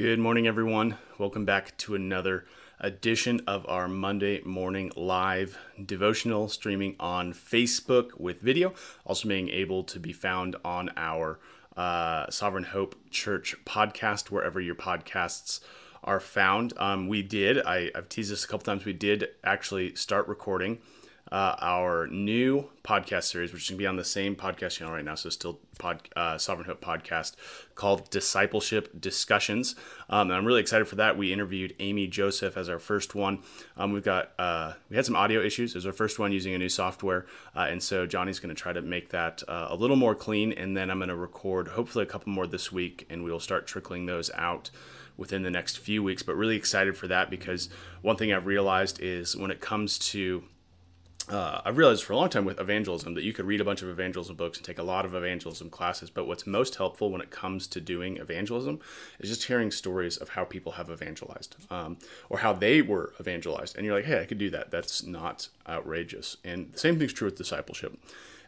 Good morning, everyone. Welcome back to another edition of our Monday morning live devotional streaming on Facebook with video, also being able to be found on our uh, Sovereign Hope Church podcast, wherever your podcasts are found. Um, we did, I, I've teased this a couple times, we did actually start recording uh, our new podcast series, which is going to be on the same podcast channel right now. So, still pod, uh, Sovereign Hope podcast called Discipleship Discussions. Um, and I'm really excited for that. We interviewed Amy Joseph as our first one. Um, we've got uh, we had some audio issues. It was our first one using a new software, uh, and so Johnny's going to try to make that uh, a little more clean. And then I'm going to record hopefully a couple more this week, and we will start trickling those out within the next few weeks. But really excited for that because one thing I've realized is when it comes to uh, I've realized for a long time with evangelism that you could read a bunch of evangelism books and take a lot of evangelism classes, but what's most helpful when it comes to doing evangelism is just hearing stories of how people have evangelized um, or how they were evangelized. And you're like, hey, I could do that. That's not outrageous. And the same thing's true with discipleship.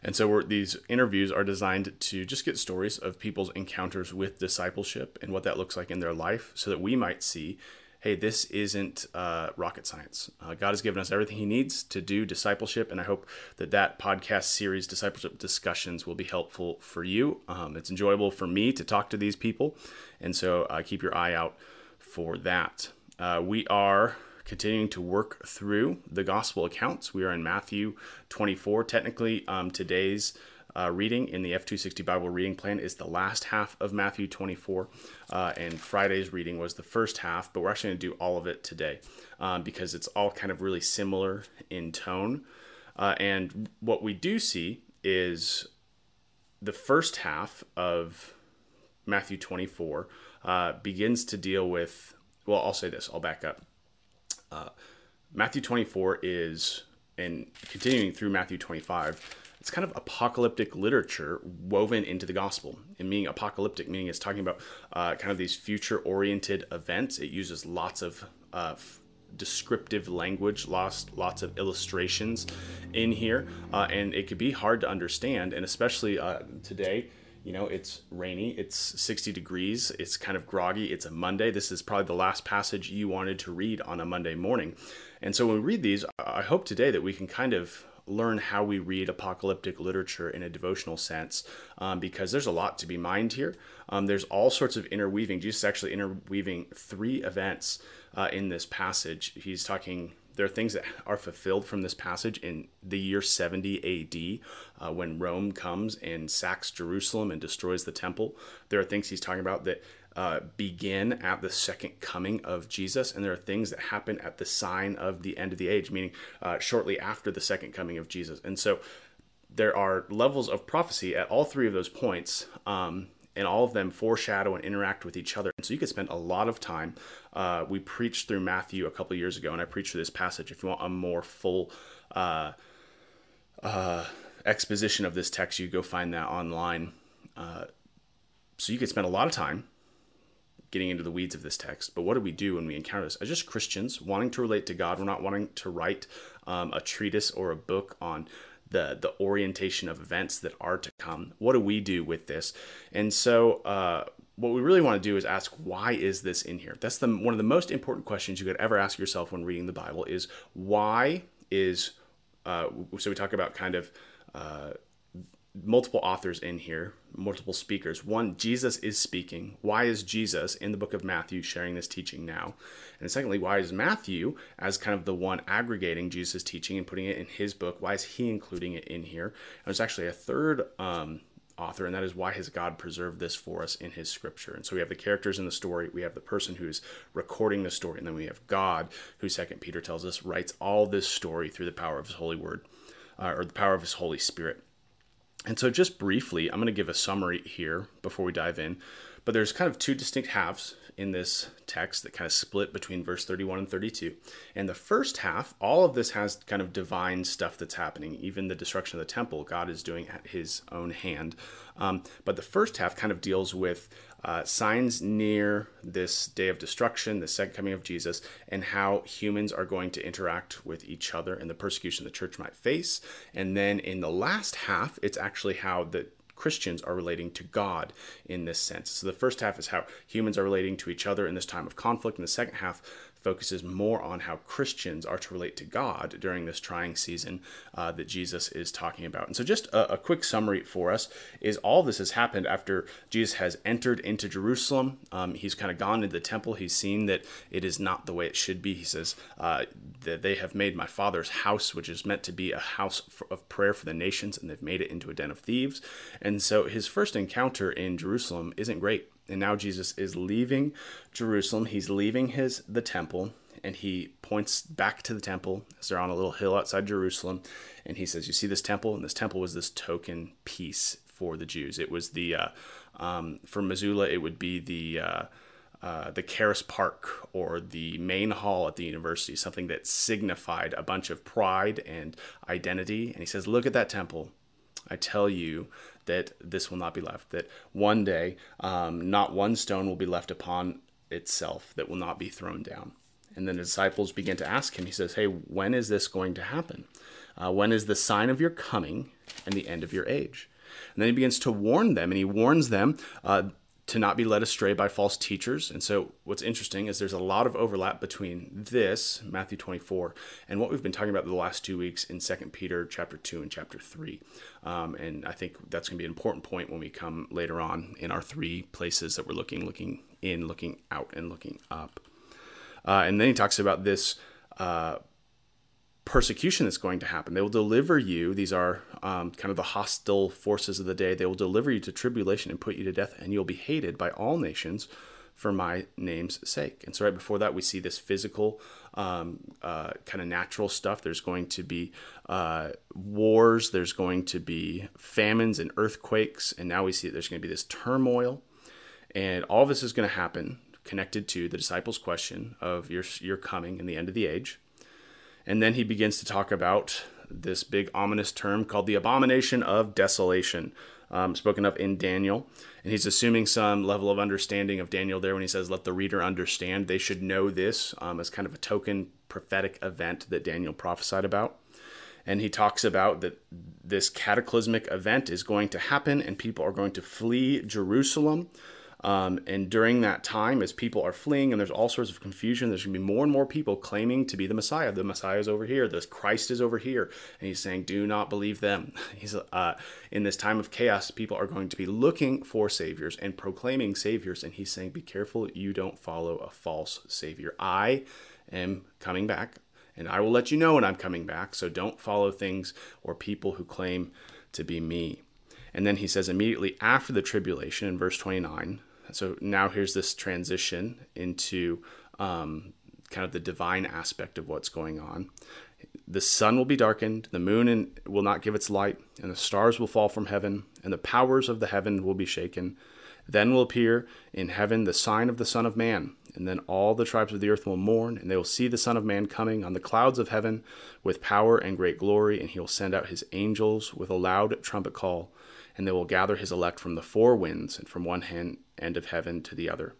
And so these interviews are designed to just get stories of people's encounters with discipleship and what that looks like in their life so that we might see hey, this isn't uh, rocket science. Uh, God has given us everything He needs to do discipleship, and I hope that that podcast series, Discipleship Discussions, will be helpful for you. Um, it's enjoyable for me to talk to these people, and so uh, keep your eye out for that. Uh, we are continuing to work through the gospel accounts. We are in Matthew 24. Technically, um, today's uh, reading in the F260 Bible reading plan is the last half of Matthew 24, uh, and Friday's reading was the first half, but we're actually going to do all of it today um, because it's all kind of really similar in tone. Uh, and what we do see is the first half of Matthew 24 uh, begins to deal with, well, I'll say this, I'll back up. Uh, Matthew 24 is, and continuing through Matthew 25, it's kind of apocalyptic literature woven into the gospel. And meaning apocalyptic, meaning it's talking about uh, kind of these future oriented events. It uses lots of uh, descriptive language, lots lots of illustrations in here, uh, and it could be hard to understand. And especially uh, today, you know, it's rainy, it's 60 degrees, it's kind of groggy, it's a Monday. This is probably the last passage you wanted to read on a Monday morning. And so when we read these, I hope today that we can kind of learn how we read apocalyptic literature in a devotional sense um, because there's a lot to be mined here. Um, there's all sorts of interweaving. Jesus actually interweaving three events uh, in this passage. He's talking there are things that are fulfilled from this passage in the year 70 AD uh, when Rome comes and sacks Jerusalem and destroys the temple. There are things he's talking about that uh, begin at the second coming of Jesus, and there are things that happen at the sign of the end of the age, meaning uh, shortly after the second coming of Jesus. And so there are levels of prophecy at all three of those points. Um, and all of them foreshadow and interact with each other. And so you could spend a lot of time. Uh, we preached through Matthew a couple years ago, and I preached through this passage. If you want a more full uh, uh, exposition of this text, you go find that online. Uh, so you could spend a lot of time getting into the weeds of this text. But what do we do when we encounter this? As just Christians wanting to relate to God, we're not wanting to write um, a treatise or a book on the the orientation of events that are to come. What do we do with this? And so. Uh, what we really want to do is ask why is this in here that's the one of the most important questions you could ever ask yourself when reading the bible is why is uh, so we talk about kind of uh, multiple authors in here, multiple speakers. One, Jesus is speaking. Why is Jesus in the book of Matthew sharing this teaching now? And secondly, why is Matthew, as kind of the one aggregating Jesus' teaching and putting it in his book, why is he including it in here? And there's actually a third um, author, and that is why has God preserved this for us in his scripture? And so we have the characters in the story, we have the person who's recording the story, and then we have God, who Second Peter tells us writes all this story through the power of his holy word, uh, or the power of his Holy Spirit. And so, just briefly, I'm going to give a summary here before we dive in. But there's kind of two distinct halves in this text that kind of split between verse 31 and 32. And the first half, all of this has kind of divine stuff that's happening. Even the destruction of the temple, God is doing at his own hand. Um, but the first half kind of deals with uh, signs near this day of destruction, the second coming of Jesus, and how humans are going to interact with each other and the persecution the church might face. And then in the last half, it's actually how the Christians are relating to God in this sense. So the first half is how humans are relating to each other in this time of conflict, and the second half focuses more on how Christians are to relate to God during this trying season uh, that Jesus is talking about. And so, just a, a, quick summary for us is all this has happened after Jesus has entered into Jerusalem. Um, he's kind of gone into the temple. He's seen that it is not the way it should be. He says uh, that they have made my Father's house, which is meant to be a house of prayer for the nations, and they've made it into a den of thieves. And so, his first encounter in Jerusalem isn't great and now Jesus is leaving Jerusalem. He's leaving his the temple and he points back to the temple as they're on a little hill outside Jerusalem and he says, "You see this temple? And this temple was this token piece for the Jews. It was the uh, um, for Missoula, it would be the uh, uh, the Caras Park or the main hall at the university, something that signified a bunch of pride and identity. And he says, Look at that temple. I tell you that this will not be left, that one day um, not one stone will be left upon itself that will not be thrown down. And then the disciples begin to ask him, he says, Hey, when is this going to happen? Uh, when is the sign of your coming and the end of your age? And then he begins to warn them, and he warns them uh, to not be led astray by false teachers. And so, what's interesting is there's a lot of overlap between this, Matthew 24, and what we've been talking about the last two weeks in 2 Peter chapter 2 and chapter 3. Um, and I think that's going to be an important point when we come later on in our three places that we're looking, looking in, looking out, and looking up. Uh, and then he talks about this. Uh, persecution that's going to happen. They will deliver you, these are um, kind of the hostile forces of the day, they will deliver you to tribulation and put you to death, and you'll be hated by all nations for my name's sake. And so, right before that, we see this physical, um, uh, kind of natural stuff. There's going to be uh, wars, there's going to be famines and earthquakes, and now we see that there's going to be this turmoil. And all this is going to happen connected to the disciples' question of your, your coming and the end of the age. And then he begins to talk about this big ominous term called the abomination of desolation, um, spoken of in Daniel. And he's assuming some level of understanding of Daniel there when he says, Let the reader understand. They should know this um, as kind of a token prophetic event that Daniel prophesied about. And he talks about that this cataclysmic event is going to happen and people are going to flee Jerusalem. Um, and during that time, as people are fleeing and there's all sorts of confusion, there's going to be more and more people claiming to be the Messiah. The Messiah is over here. The Christ is over here. And he's saying, do not believe them. He's uh, in this time of chaos, people are going to be looking for saviors and proclaiming saviors. And he's saying, be careful you don't follow a false savior. I am coming back, and I will let you know when I'm coming back. So don't follow things or people who claim to be me. And then he says immediately after the tribulation in verse 29, so now here's this transition into um, kind of the divine aspect of what's going on. The sun will be darkened, the moon will not give its light, and the stars will fall from heaven, and the powers of the heaven will be shaken. Then will appear in heaven the sign of the Son of Man, and then all the tribes of the earth will mourn, and they will see the Son of Man coming on the clouds of heaven with power and great glory, and he will send out his angels with a loud trumpet call and they will gather his elect from the four winds and from one end of heaven to the other.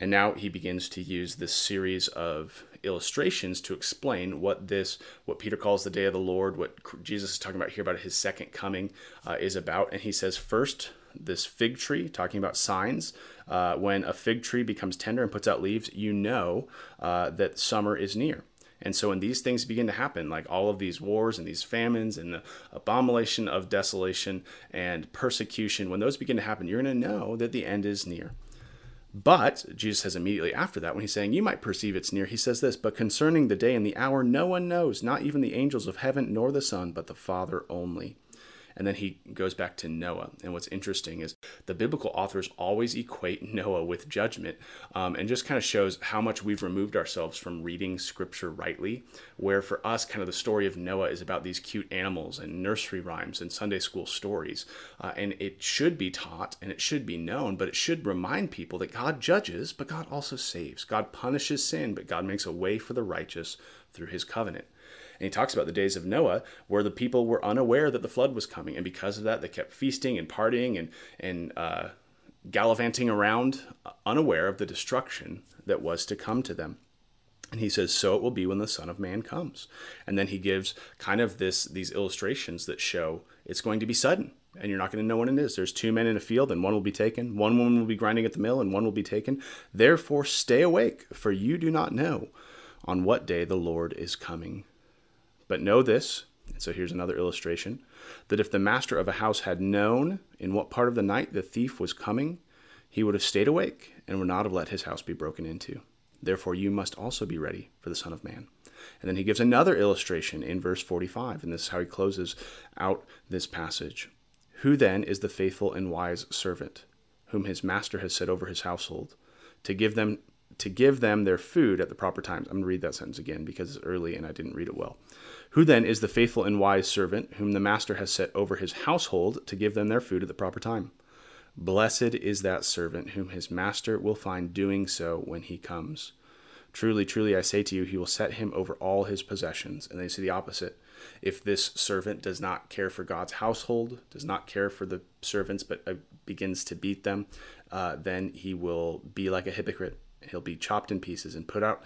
And now he begins to use this series of illustrations to explain what this, what Peter calls the day of the Lord, what Jesus is talking about here about his second coming uh, is about. And he says, first, this fig tree, talking about signs. Uh, when a fig tree becomes tender and puts out leaves, you know uh, that summer is near. And so when these things begin to happen, like all of these wars and these famines and the abomination of desolation and persecution, when those begin to happen, you're going to know that the end is near. But Jesus says immediately after that, when he's saying, You might perceive it's near, he says this, But concerning the day and the hour, no one knows, not even the angels of heaven nor the Son, but the Father only. And then he goes back to Noah. And what's interesting is the biblical authors always equate Noah with judgment um, and just kind of shows how much we've removed ourselves from reading scripture rightly. Where for us, kind of the story of Noah is about these cute animals and nursery rhymes and Sunday school stories. Uh, and it should be taught and it should be known, but it should remind people that God judges, but God also saves. God punishes sin, but God makes a way for the righteous through his covenant. And he talks about the days of Noah where the people were unaware that the flood was coming. And because of that, they kept feasting and partying and, and uh, gallivanting around, uh, unaware of the destruction that was to come to them. And he says, "So it will be when the Son of Man comes." And then he gives kind of this these illustrations that show it's going to be sudden. and you're not going to know when it is. There's two men in a field, and one will be taken. One woman will be grinding at the mill, and one will be taken. Therefore, stay awake, for you do not know on what day the Lord is coming. But know this, and so here's another illustration, that if the master of a house had known in what part of the night the thief was coming, he would have stayed awake and would not have let his house be broken into. Therefore, you must also be ready for the Son of Man. And then he gives another illustration in verse 45, and this is how he closes out this passage. Who then is the faithful and wise servant, whom his master has set over his household, to give them to give them their food at the proper times? I'm going to read that sentence again because it's early and I didn't read it well. Who then is the faithful and wise servant, whom the master has set over his household to give them their food at the proper time? Blessed is that servant whom his master will find doing so when he comes. Truly, truly, I say to you, he will set him over all his possessions. And they say the opposite. If this servant does not care for God's household, does not care for the servants, but uh, begins to beat them, uh, then he will be like a hypocrite. He'll be chopped in pieces and put out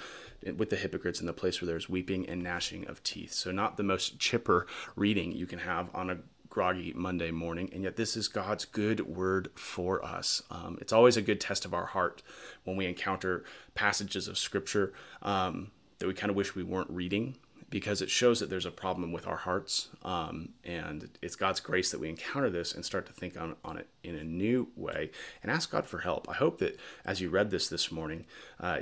with the hypocrites in the place where there's weeping and gnashing of teeth. So, not the most chipper reading you can have on a groggy Monday morning, and yet this is God's good word for us. Um, it's always a good test of our heart when we encounter passages of Scripture um, that we kind of wish we weren't reading because it shows that there's a problem with our hearts. Um, and it's God's grace that we encounter this and start to think on, on it in a new way and ask God for help. I hope that as you read this this morning, uh,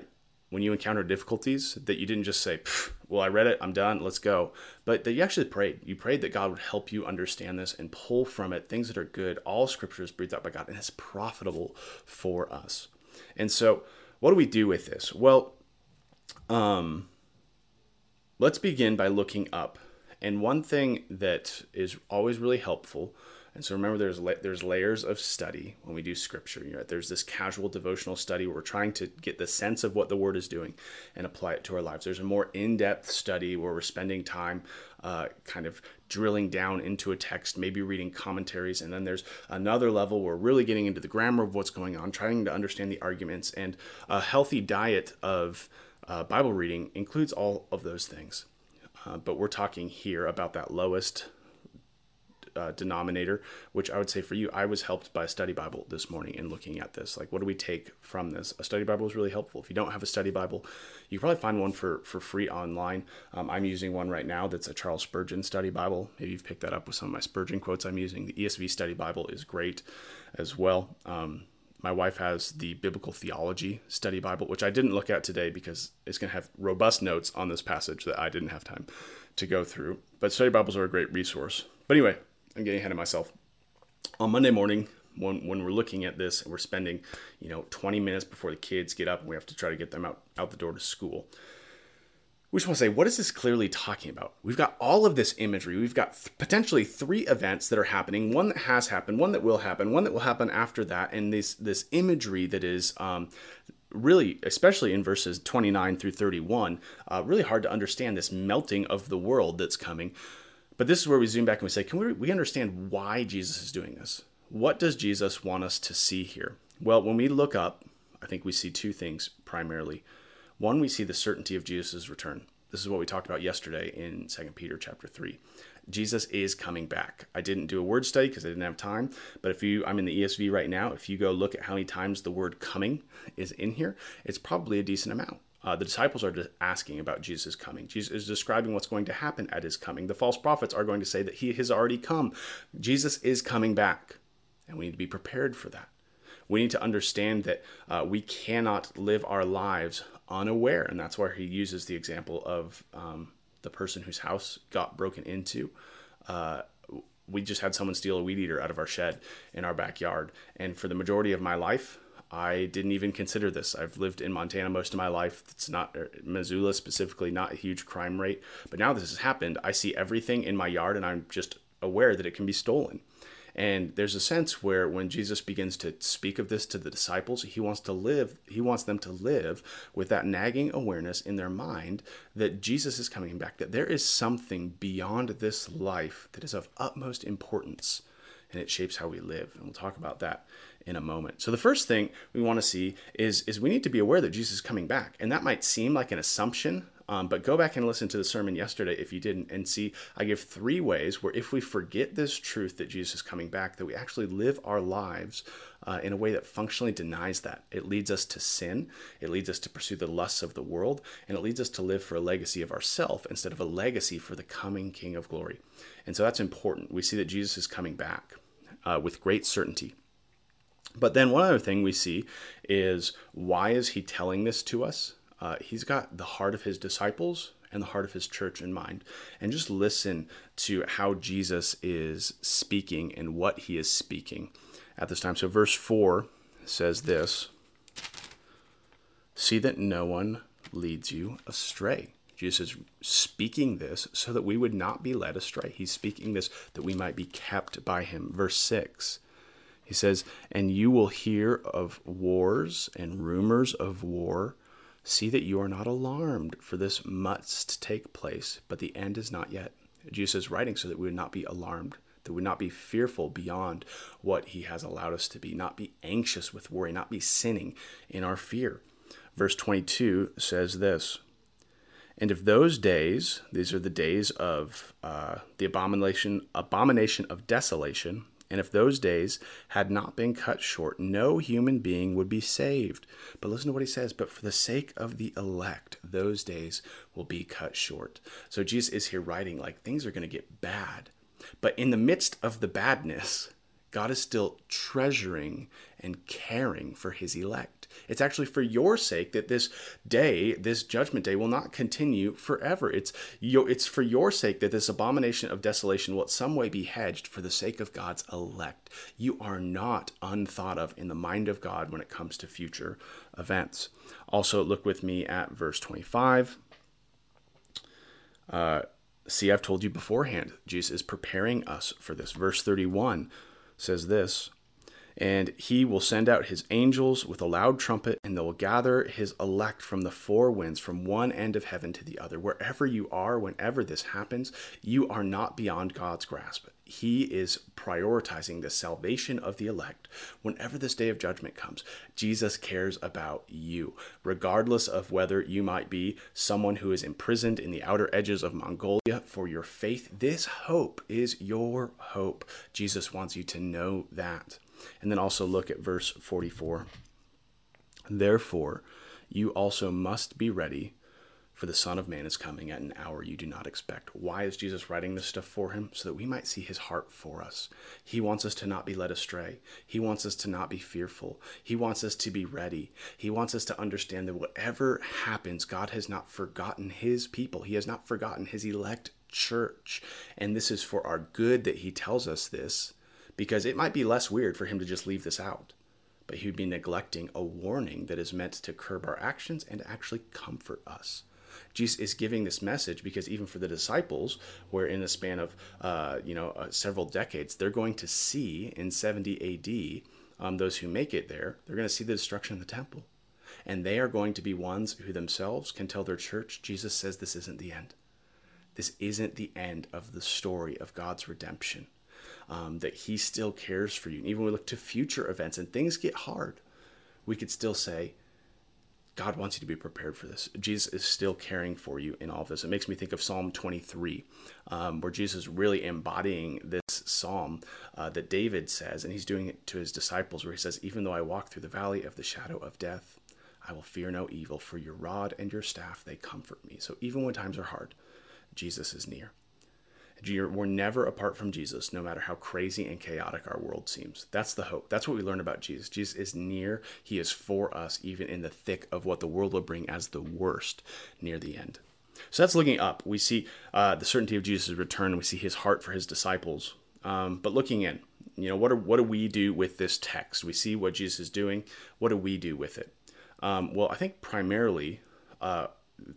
when you encounter difficulties that you didn't just say, well, I read it, I'm done, let's go. But that you actually prayed. You prayed that God would help you understand this and pull from it things that are good. All scripture is breathed out by God and it's profitable for us. And so, what do we do with this? Well, um, let's begin by looking up. And one thing that is always really helpful and so remember, there's la- there's layers of study when we do scripture. You know, there's this casual devotional study where we're trying to get the sense of what the word is doing and apply it to our lives. There's a more in-depth study where we're spending time uh, kind of drilling down into a text, maybe reading commentaries, and then there's another level where we're really getting into the grammar of what's going on, trying to understand the arguments. And a healthy diet of uh, Bible reading includes all of those things. Uh, but we're talking here about that lowest uh, denominator, which I would say for you, I was helped by a study Bible this morning in looking at this. Like, what do we take from this? A study Bible is really helpful. If you don't have a study Bible, you can probably find one for, for free online. Um, I'm using one right now that's a Charles Spurgeon study Bible. Maybe you've picked that up with some of my Spurgeon quotes I'm using. The ESV study Bible is great as well. Um, my wife has the Biblical Theology Study Bible, which I didn't look at today because it's going to have robust notes on this passage that I didn't have time to go through. But study Bibles are a great resource. But anyway, I'm getting ahead of myself. On Monday morning, when, when we're looking at this and we're spending, you know, 20 minutes before the kids get up and we have to try to get them out, out the door to school. We just want to say, what is this clearly talking about? We've got all of this imagery. We've got th- potentially three events that are happening. One that has happened, one that will happen, one that will happen after that, and this this imagery that is um, really, especially in verses 29 through 31, uh, really hard to understand. This melting of the world that's coming. But this is where we zoom back and we say, can we, we understand why Jesus is doing this? What does Jesus want us to see here? Well, when we look up, I think we see two things primarily. One, we see the certainty of Jesus' return. This is what we talked about yesterday in 2 Peter chapter 3. Jesus is coming back. I didn't do a word study because I didn't have time, but if you I'm in the ESV right now, if you go look at how many times the word coming is in here, it's probably a decent amount. Uh, the disciples are just asking about Jesus' coming. Jesus is describing what's going to happen at his coming. The false prophets are going to say that he has already come. Jesus is coming back, and we need to be prepared for that. We need to understand that uh, we cannot live our lives unaware, and that's why he uses the example of um, the person whose house got broken into. Uh, we just had someone steal a weed eater out of our shed in our backyard, and for the majority of my life, I didn't even consider this. I've lived in Montana most of my life. It's not er, Missoula specifically, not a huge crime rate. But now this has happened, I see everything in my yard and I'm just aware that it can be stolen. And there's a sense where when Jesus begins to speak of this to the disciples, he wants to live, he wants them to live with that nagging awareness in their mind that Jesus is coming back, that there is something beyond this life that is of utmost importance and it shapes how we live. And we'll talk about that in a moment. So the first thing we want to see is is we need to be aware that Jesus is coming back, and that might seem like an assumption Um, but go back and listen to the sermon yesterday if you didn't, and see I give three ways where if we forget this truth that Jesus is coming back, that we actually live our lives uh, in a way that functionally denies that. It leads us to sin, it leads us to pursue the lusts of the world, and it leads us to live for a legacy of ourself instead of a legacy for the coming King of glory. And so that's important. We see that Jesus is coming back uh, with great certainty. But then one other thing we see is why is he telling this to us? Uh, he's got the heart of his disciples and the heart of his church in mind. And just listen to how Jesus is speaking and what he is speaking at this time. So, verse 4 says this See that no one leads you astray. Jesus is speaking this so that we would not be led astray. He's speaking this that we might be kept by him. Verse 6 he says, And you will hear of wars and rumors of war. See that you are not alarmed, for this must take place, but the end is not yet. Jesus is writing so that we would not be alarmed, that we would not be fearful beyond what he has allowed us to be, not be anxious with worry, not be sinning in our fear. Verse 22 says this And if those days, these are the days of uh, the abomination, abomination of desolation, and if those days had not been cut short, no human being would be saved. But listen to what he says, but for the sake of the elect, those days will be cut short. So Jesus is here writing like things are going to get bad. But in the midst of the badness, God is still treasuring and caring for his elect. It's actually for your sake that this day, this judgment day, will not continue forever. It's, it's for your sake that this abomination of desolation will in some way be hedged for the sake of God's elect. You are not unthought of in the mind of God when it comes to future events. Also, look with me at verse 25. Uh, see, I've told you beforehand, Jesus is preparing us for this. Verse 31 says this and he will send out his angels with a loud trumpet, and they will gather his elect from the four winds, from one end of heaven to the other. Wherever you are, whenever this happens, you are not beyond God's grasp. He is prioritizing the salvation of the elect. Whenever this day of judgment comes, Jesus cares about you, regardless of whether you might be someone who is imprisoned in the outer edges of Mongolia for your faith. This hope is your hope. Jesus wants you to know that. And then also look at verse 44. Therefore, you also must be ready, for the Son of Man is coming at an hour you do not expect. Why is Jesus writing this stuff for him? So that we might see his heart for us. He wants us to not be led astray. He wants us to not be fearful. He wants us to be ready. He wants us to understand that whatever happens, God has not forgotten his people, he has not forgotten his elect church. And this is for our good that he tells us this because it might be less weird for him to just leave this out. But he would be neglecting a warning that is meant to curb our actions and actually comfort us. Jesus is giving this message because even for the disciples, where in the span of uh, you know uh, several decades, they're going to see in 70 A.D. Um, those who make it there, they're going to see the destruction of the temple, and they are going to be ones who themselves can tell their church, Jesus says this isn't the end. This isn't the end of the story of God's redemption um, that He still cares for you. And even when we look to future events and things get hard, we could still say, God wants you to be prepared for this. Jesus is still caring for you in all of this. It makes me think of Psalm 23, um, where Jesus is really embodying this psalm uh, that David says, and he's doing it to his disciples, where he says, Even though I walk through the valley of the shadow of death, I will fear no evil, for your rod and your staff, they comfort me. So even when times are hard, Jesus is near. We're never apart from Jesus, no matter how crazy and chaotic our world seems. That's the hope. That's what we learn about Jesus. Jesus is near. He is for us, even in the thick of what the world will bring as the worst near the end. So that's looking up. We see uh, the certainty of Jesus' return. We see his heart for his disciples. Um, but looking in, you know, what, are, what do we do with this text? We see what Jesus is doing. What do we do with it? Um, well, I think primarily, uh,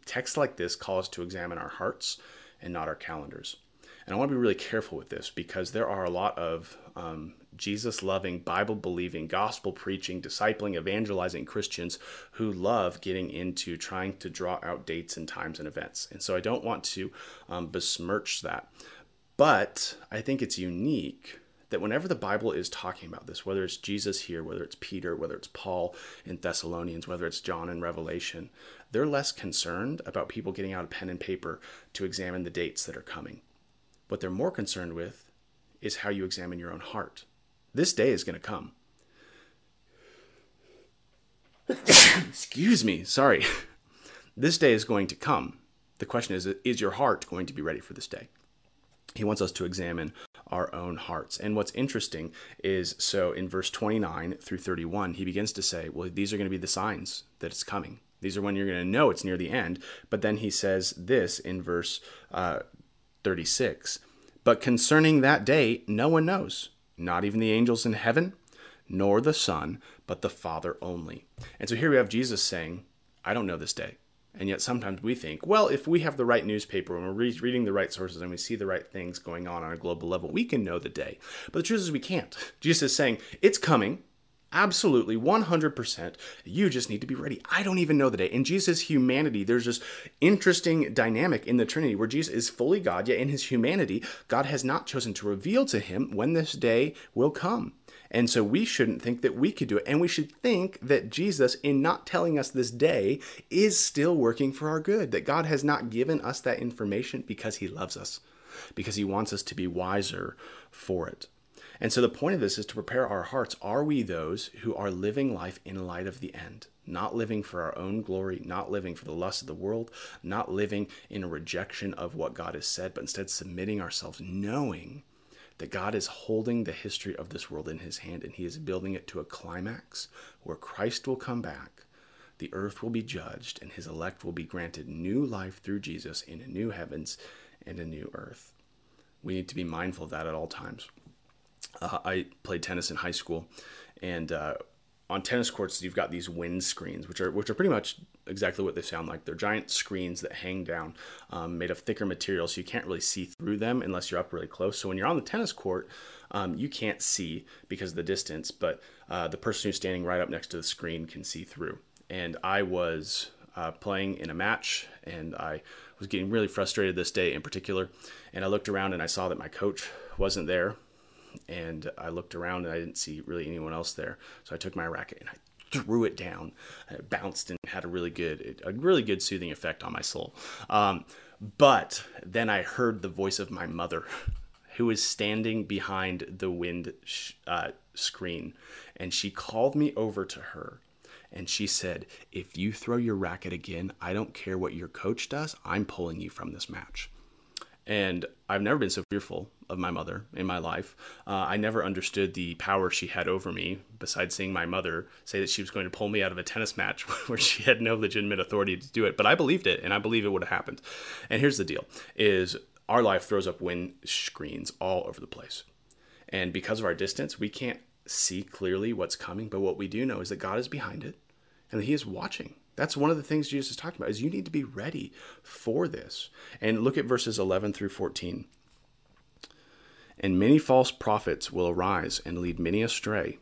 texts like this call us to examine our hearts and not our calendars. And I want to be really careful with this because there are a lot of um, Jesus loving, Bible believing, gospel preaching, discipling, evangelizing Christians who love getting into trying to draw out dates and times and events. And so I don't want to um, besmirch that. But I think it's unique that whenever the Bible is talking about this, whether it's Jesus here, whether it's Peter, whether it's Paul in Thessalonians, whether it's John in Revelation, they're less concerned about people getting out a pen and paper to examine the dates that are coming. What they're more concerned with is how you examine your own heart. This day is going to come. Excuse me, sorry. This day is going to come. The question is is your heart going to be ready for this day? He wants us to examine our own hearts. And what's interesting is so in verse 29 through 31, he begins to say, well, these are going to be the signs that it's coming. These are when you're going to know it's near the end. But then he says this in verse uh, 36 But concerning that day, no one knows, not even the angels in heaven, nor the Son, but the Father only. And so here we have Jesus saying, I don't know this day. And yet sometimes we think, well, if we have the right newspaper and we're re- reading the right sources and we see the right things going on on a global level, we can know the day. But the truth is we can't. Jesus is saying, it's coming. Absolutely, 100%. You just need to be ready. I don't even know the day. In Jesus' humanity, there's this interesting dynamic in the Trinity where Jesus is fully God, yet in his humanity, God has not chosen to reveal to him when this day will come. And so we shouldn't think that we could do it. And we should think that Jesus, in not telling us this day, is still working for our good, that God has not given us that information because he loves us, because he wants us to be wiser for it. And so the point of this is to prepare our hearts. Are we those who are living life in light of the end? Not living for our own glory, not living for the lust of the world, not living in a rejection of what God has said, but instead submitting ourselves, knowing that God is holding the history of this world in his hand and he is building it to a climax where Christ will come back, the earth will be judged, and his elect will be granted new life through Jesus in a new heavens and a new earth. We need to be mindful of that at all times. Uh, I played tennis in high school, and uh, on tennis courts you've got these wind screens which are which are pretty much exactly what they sound like. They're giant screens that hang down um, made of thicker material so you can't really see through them unless you're up really close. So when you're on the tennis court um, you can't see because of the distance but uh, the person who's standing right up next to the screen can see through. And i was uh, playing in a match and i was getting really frustrated this day in particular and i looked around and i saw that my coach wasn't there and I looked around and I didn't see really anyone else there. So I took my racket and I threw it down. It bounced and had a really good, a really good soothing effect on my soul. Um, but then I heard the voice of my mother, who was standing behind the wind sh- uh, screen, and she called me over to her. And she said, If you throw your racket again, I don't care what your coach does, I'm pulling you from this match. And I've never been so fearful of my mother in my life. Uh, I never understood the power she had over me, besides seeing my mother say that she was going to pull me out of a tennis match where she had no legitimate authority to do it. But I believed it, and I believe it would have happened. And here's the deal: is our life throws up wind screens all over the place, and because of our distance, we can't see clearly what's coming. But what we do know is that God is behind it, and that He is watching. That's one of the things Jesus is talking about is you need to be ready for this. And look at verses 11 through 14. And many false prophets will arise and lead many astray.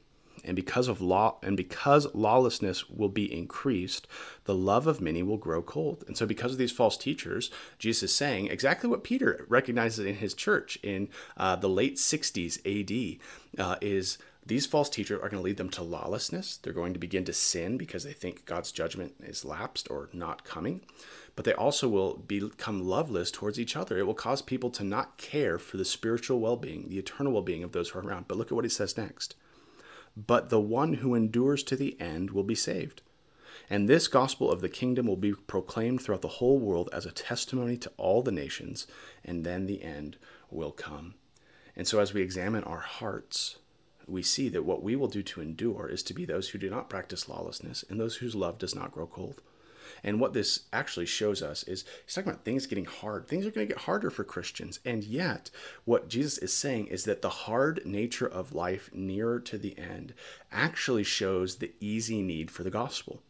And because of law and because lawlessness will be increased, the love of many will grow cold. And so because of these false teachers, Jesus is saying exactly what Peter recognizes in his church in uh, the late 60s AD uh, is these false teachers are going to lead them to lawlessness. They're going to begin to sin because they think God's judgment is lapsed or not coming. But they also will become loveless towards each other. It will cause people to not care for the spiritual well being, the eternal well being of those who are around. But look at what he says next. But the one who endures to the end will be saved. And this gospel of the kingdom will be proclaimed throughout the whole world as a testimony to all the nations, and then the end will come. And so, as we examine our hearts, we see that what we will do to endure is to be those who do not practice lawlessness and those whose love does not grow cold. And what this actually shows us is he's talking about things getting hard. Things are going to get harder for Christians. And yet, what Jesus is saying is that the hard nature of life nearer to the end actually shows the easy need for the gospel.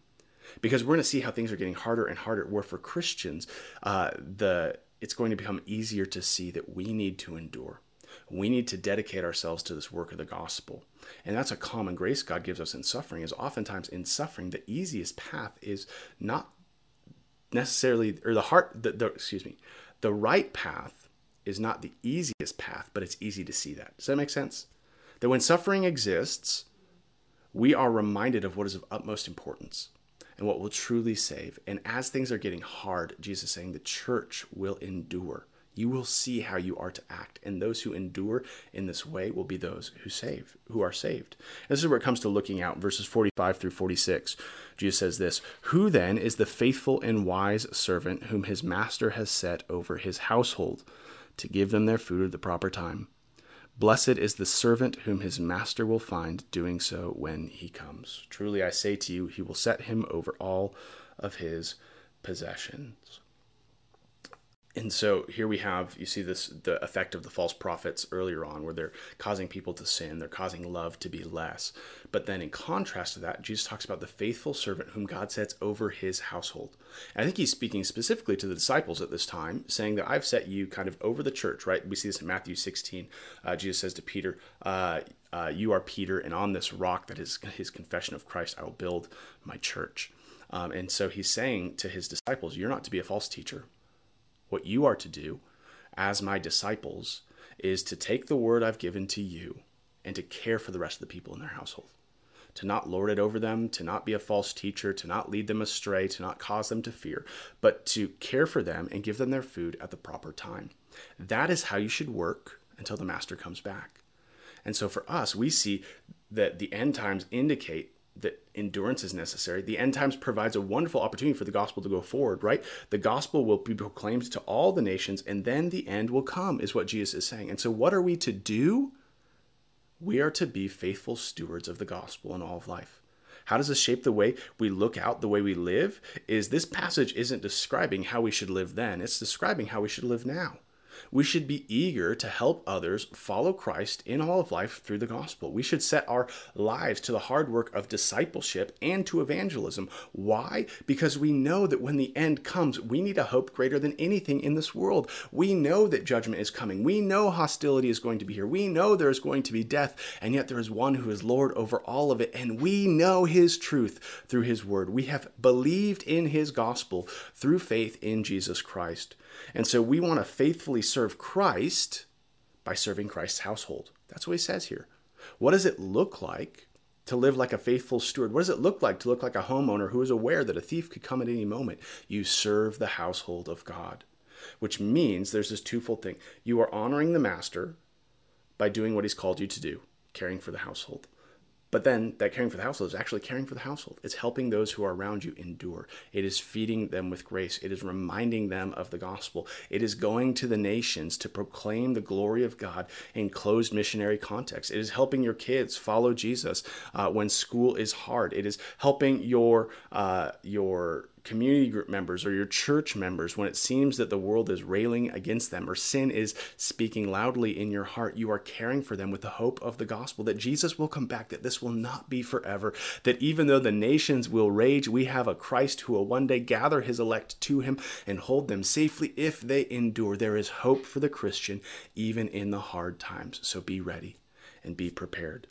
Because we're going to see how things are getting harder and harder. Where for Christians, uh, the it's going to become easier to see that we need to endure we need to dedicate ourselves to this work of the gospel. And that's a common grace God gives us in suffering is oftentimes in suffering the easiest path is not necessarily or the heart the, the excuse me the right path is not the easiest path but it's easy to see that does that make sense That when suffering exists, we are reminded of what is of utmost importance and what will truly save. And as things are getting hard, Jesus is saying the church will endure. You will see how you are to act, and those who endure in this way will be those who save, who are saved. This is where it comes to looking out, verses 45 through 46. Jesus says this Who then is the faithful and wise servant whom his master has set over his household to give them their food at the proper time? Blessed is the servant whom his master will find doing so when he comes. Truly I say to you, he will set him over all of his possessions. And so here we have, you see this, the effect of the false prophets earlier on, where they're causing people to sin, they're causing love to be less. But then in contrast to that, Jesus talks about the faithful servant whom God sets over his household. And I think he's speaking specifically to the disciples at this time, saying that I've set you kind of over the church, right? We see this in Matthew 16. Uh, Jesus says to Peter, uh, uh, You are Peter, and on this rock that is his confession of Christ, I will build my church. Um, and so he's saying to his disciples, You're not to be a false teacher what you are to do as my disciples is to take the word I've given to you and to care for the rest of the people in their household. To not lord it over them, to not be a false teacher, to not lead them astray, to not cause them to fear, but to care for them and give them their food at the proper time. That is how you should work until the master comes back. And so for us, we see that the end times indicate that endurance is necessary. The end times provides a wonderful opportunity for the gospel to go forward, right? The gospel will be proclaimed to all the nations, and then the end will come, is what Jesus is saying. And so, what are we to do? We are to be faithful stewards of the gospel in all of life. How does this shape the way we look out, the way we live? Is this passage isn't describing how we should live then, it's describing how we should live now. We should be eager to help others follow Christ in all of life through the gospel. We should set our lives to the hard work of discipleship and to evangelism. Why? Because we know that when the end comes, we need a hope greater than anything in this world. We know that judgment is coming. We know hostility is going to be here. We know there is going to be death, and yet there is one who is Lord over all of it, and we know his truth through his word. We have believed in his gospel through faith in Jesus Christ. And so we want to faithfully serve Christ by serving Christ's household. That's what he says here. What does it look like to live like a faithful steward? What does it look like to look like a homeowner who is aware that a thief could come at any moment? You serve the household of God, which means there's this twofold thing. You are honoring the master by doing what he's called you to do, caring for the household. But then that caring for the household is actually caring for the household. It's helping those who are around you endure. It is feeding them with grace. It is reminding them of the gospel. It is going to the nations to proclaim the glory of God in closed missionary contexts. It is helping your kids follow Jesus uh, when school is hard. It is helping your uh, your community group members or your church members when it seems that the world is railing against them or sin is speaking loudly in your heart, you are caring for them with the hope of the gospel that Jesus will come back, that this will not be forever, that even though the nations will rage, we have a Christ who will one day gather his elect to him and hold them safely if they endure. There is hope for the Christian even in the hard times. So be ready and be prepared.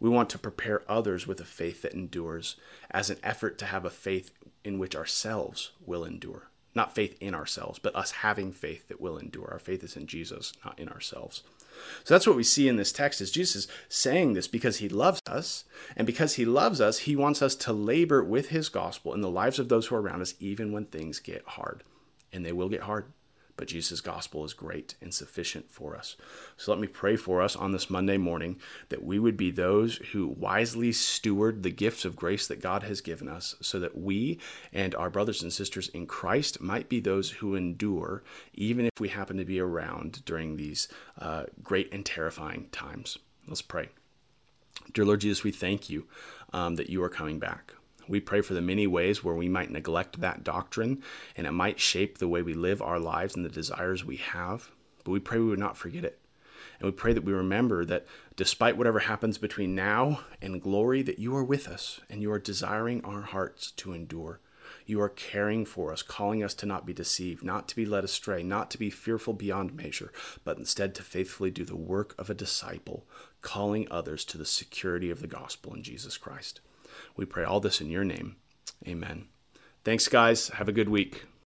We want to prepare others with a faith that endures as an effort to have a faith in which ourselves will endure. Not faith in ourselves, but us having faith that will endure. Our faith is in Jesus, not in ourselves. So that's what we see in this text is Jesus saying this because he loves us, and because he loves us, he wants us to labor with his gospel in the lives of those who are around us even when things get hard. And they will get hard but Jesus' gospel is great and sufficient for us. So let me pray for us on this Monday morning that we would be those who wisely steward the gifts of grace that God has given us so that we and our brothers and sisters in Christ might be those who endure, even if we happen to be around during these uh, great and terrifying times. Let's pray. Dear Lord Jesus, we thank you um, that you are coming back. We pray for the many ways where we might neglect that doctrine and it might shape the way we live our lives and the desires we have. But we pray we would not forget it. And we pray that we remember that despite whatever happens between now and glory, that you are with us and you are desiring our hearts to endure. You are caring for us, calling us to not be deceived, not to be led astray, not to be fearful beyond measure, but instead to faithfully do the work of a disciple, calling others to the security of the gospel in Jesus Christ. We pray all this in your name. Amen. Thanks, guys. Have a good week.